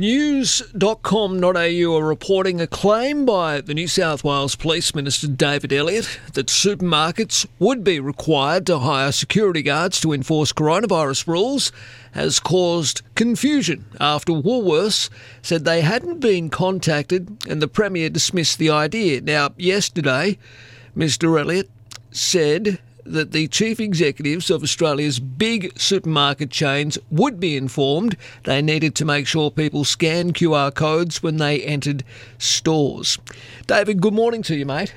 News.com.au are reporting a claim by the New South Wales Police Minister David Elliott that supermarkets would be required to hire security guards to enforce coronavirus rules has caused confusion after Woolworths said they hadn't been contacted and the Premier dismissed the idea. Now, yesterday, Mr. Elliott said that the chief executives of Australia's big supermarket chains would be informed they needed to make sure people scan QR codes when they entered stores. David, good morning to you, mate.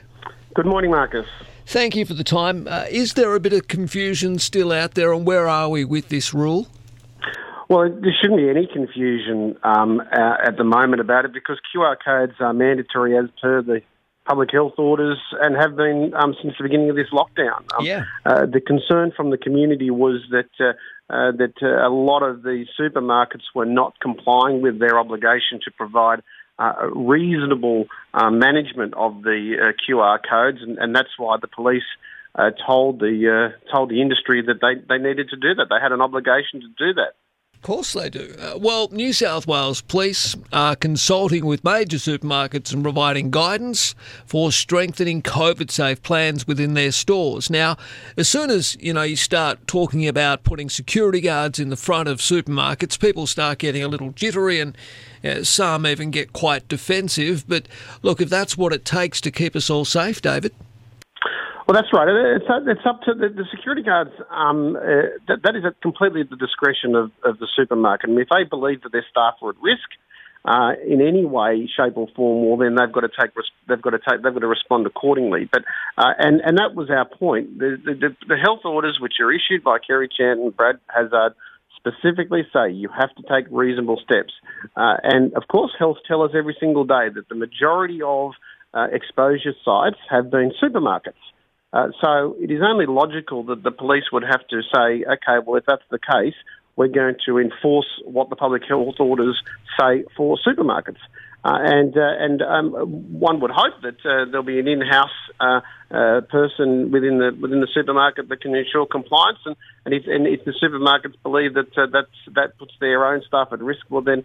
Good morning, Marcus. Thank you for the time. Uh, is there a bit of confusion still out there, and where are we with this rule? Well, there shouldn't be any confusion um, uh, at the moment about it because QR codes are mandatory as per the public health orders and have been um, since the beginning of this lockdown. Um, yeah. Uh, the concern from the community was that uh, uh, that uh, a lot of the supermarkets were not complying with their obligation to provide uh, reasonable uh, management of the QR codes, and, and, that's why the police. told the told the industry that they, they needed to do that. They had an obligation to do that. Course they do. Uh, well, New South Wales Police are consulting with major supermarkets and providing guidance for strengthening COVID safe plans within their stores. Now, as soon as, you know, you start talking about putting security guards in the front of supermarkets, people start getting a little jittery and uh, some even get quite defensive. But look, if that's what it takes to keep us all safe, David. Well, that's right. It's, it's up to the, the security guards. Um, uh, that, that is completely at the discretion of, of the supermarket. And if they believe that their staff are at risk uh, in any way, shape, or form, well, then they've got to take they've got to take they've got to respond accordingly. But uh, and and that was our point. The, the, the health orders, which are issued by Kerry Chant and Brad Hazzard specifically say you have to take reasonable steps. Uh, and of course, health tell us every single day that the majority of uh, exposure sites have been supermarkets. Uh, so it is only logical that the police would have to say, okay, well, if that's the case, we're going to enforce what the public health orders say for supermarkets. Uh, and uh, and um, one would hope that uh, there'll be an in-house uh, uh, person within the within the supermarket that can ensure compliance. And, and, if, and if the supermarkets believe that that's, that puts their own staff at risk, well then,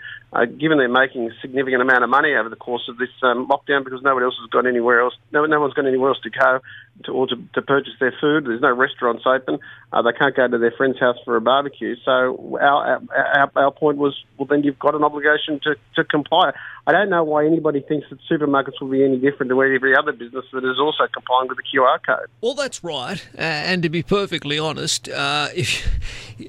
given they're making a significant amount of money over the course of this um, lockdown because nobody else has got anywhere else, no, no one's got anywhere else to go to, or to, to purchase their food. There's no restaurants open. they can't go to their friend's house for a barbecue. So our, our, our point was, well then you've got an obligation to, to comply. I don't know why anybody thinks that supermarkets will be any different to every other business that is also complying with the QR code. Well, that's right. Uh, and to be perfectly honest, uh, if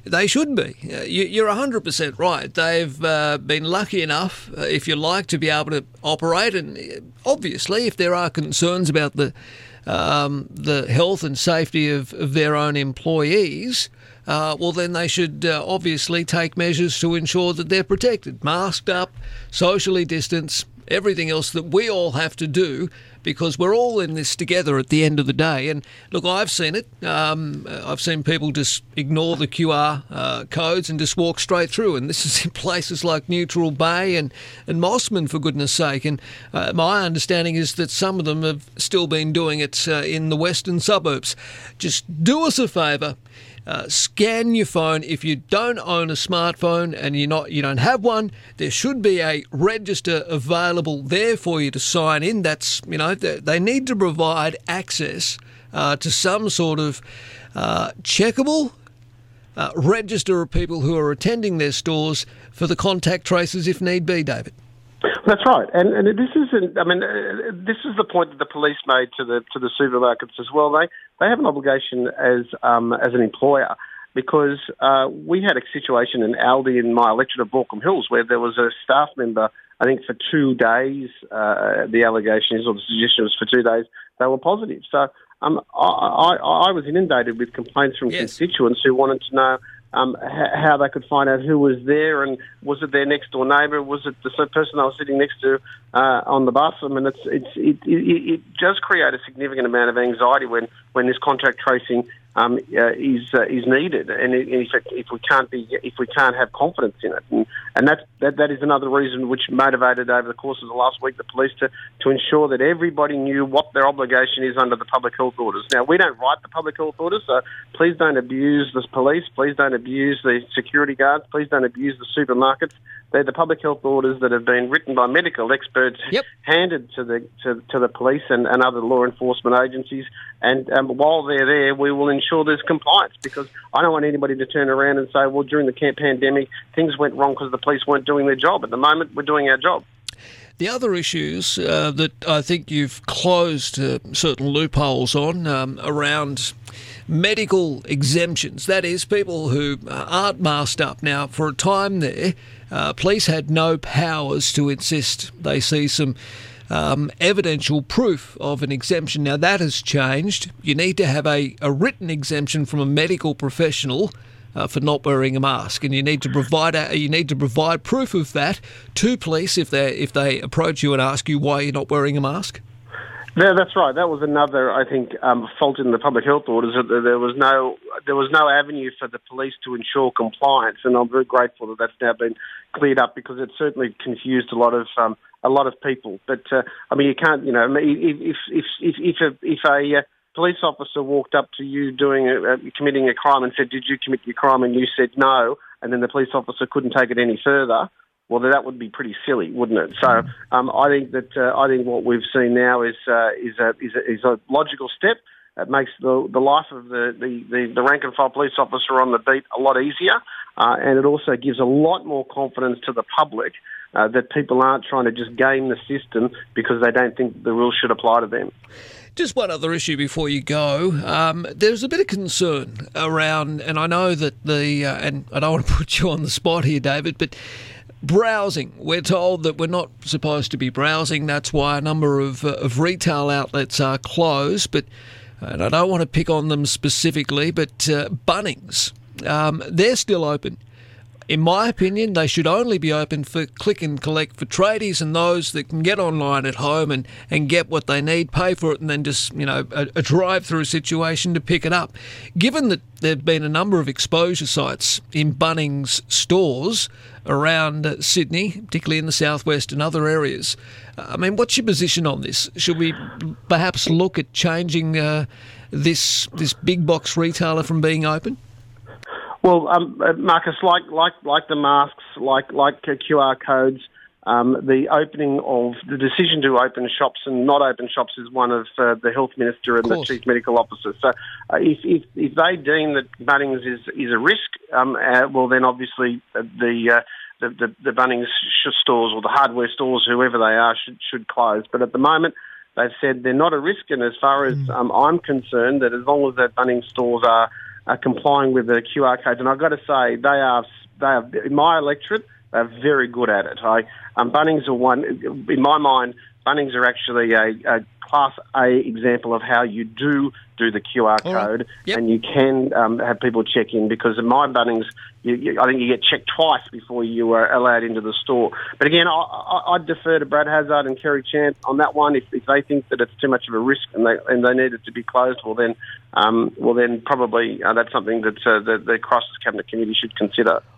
they should be. Uh, you, are 100% right. They've uh, been lucky enough, uh, if you like, to be able to operate. And uh, obviously, if there are concerns about the um, the health and safety of, of their own employees, uh, well, then they should uh, obviously take measures to ensure that they're protected, masked up, socially distanced, everything else that we all have to do because we're all in this together at the end of the day. And look, I've seen it. Um, I've seen people just ignore the QR uh, codes and just walk straight through. And this is in places like Neutral Bay and, and Mosman, for goodness sake. And uh, my understanding is that some of them have still been doing it uh, in the western suburbs. Just do us a favour uh, scan your phone. If you don't own a smartphone and you're not, you don't have one, there should be a register available there for you to sign in. That's you know they, need to provide access uh, to some sort of uh, checkable uh, register of people who are attending their stores for the contact traces if need be, David. That's right, and and this isn't. I mean, uh, this is the point that the police made to the to the supermarkets as well. They they have an obligation as um, as an employer because uh, we had a situation in Aldi in my electorate of Baulkham Hills where there was a staff member. I think for two days, uh, the allegation is, or the suggestion was for two days, they were positive. So um, I, I, I was inundated with complaints from yes. constituents who wanted to know um, how they could find out who was there and was it their next door neighbour, was it the person I was sitting next to uh, on the bus. I mean, it's, it's, it, it, it does create a significant amount of anxiety when, when this contact tracing um, uh, is uh, is needed, and if, if we can't be if we can't have confidence in it, and, and that, that that is another reason which motivated over the course of the last week the police to to ensure that everybody knew what their obligation is under the public health orders. Now we don't write the public health orders, so please don't abuse the police, please don't abuse the security guards, please don't abuse the supermarkets. They're the public health orders that have been written by medical experts, yep. handed to the to, to the police and, and other law enforcement agencies. And um, while they're there, we will ensure there's compliance because I don't want anybody to turn around and say, well, during the camp pandemic, things went wrong because the police weren't doing their job. At the moment, we're doing our job. The other issues uh, that I think you've closed uh, certain loopholes on um, around medical exemptions. That is, people who aren't masked up. Now, for a time there, uh, police had no powers to insist they see some um, evidential proof of an exemption. Now, that has changed. You need to have a, a written exemption from a medical professional. Uh, for not wearing a mask, and you need to provide a, you need to provide proof of that to police if they if they approach you and ask you why you're not wearing a mask. Yeah, that's right. That was another, I think, um, fault in the public health orders that there was no there was no avenue for the police to ensure compliance, and I'm very grateful that that's now been cleared up because it certainly confused a lot of um, a lot of people. But uh, I mean, you can't, you know, if if if if a, if a uh, police officer walked up to you doing a, uh, committing a crime and said, "Did you commit your crime?" and you said no, and then the police officer couldn't take it any further well, that would be pretty silly, wouldn't it? So um, I think that uh, I think what we've seen now is uh, is, a, is, a, is a logical step. It makes the, the life of the, the, the, the rank and file police officer on the beat a lot easier, uh, and it also gives a lot more confidence to the public uh, that people aren't trying to just game the system because they don't think the rules should apply to them. Just one other issue before you go. Um, there's a bit of concern around, and I know that the, uh, and I don't want to put you on the spot here, David, but Browsing. We're told that we're not supposed to be browsing. That's why a number of, uh, of retail outlets are closed. But and I don't want to pick on them specifically, but uh, Bunnings, um, they're still open. In my opinion, they should only be open for click and collect for tradies and those that can get online at home and, and get what they need, pay for it, and then just, you know, a, a drive through situation to pick it up. Given that there have been a number of exposure sites in Bunnings stores around Sydney, particularly in the southwest and other areas, I mean, what's your position on this? Should we perhaps look at changing uh, this this big box retailer from being open? Well, um, uh, Marcus, like like like the masks, like like uh, QR codes, um, the opening of the decision to open shops and not open shops is one of uh, the health minister and the chief medical officer. So, uh, if, if, if they deem that Bunnings is is a risk, um, uh, well then obviously uh, the, the, the the Bunnings stores or the hardware stores, whoever they are, should should close. But at the moment. They've said they're not a risk, and as far as mm. um, I'm concerned, that as long as their Bunnings stores are are complying with the QR codes. And I've got to say, they are, they are in my electorate, they're very good at it. I, um, Bunnings are one, in my mind, Bunnings are actually a, a Class A example of how you do do the QR code, right. yep. and you can um, have people check in because in my Bunnings, you, you, I think you get checked twice before you are allowed into the store. But again, I, I, I defer to Brad Hazzard and Kerry Chant on that one. If, if they think that it's too much of a risk and they and they need it to be closed, well then, um, well then probably uh, that's something that uh, the, the Crisis Cabinet Committee should consider.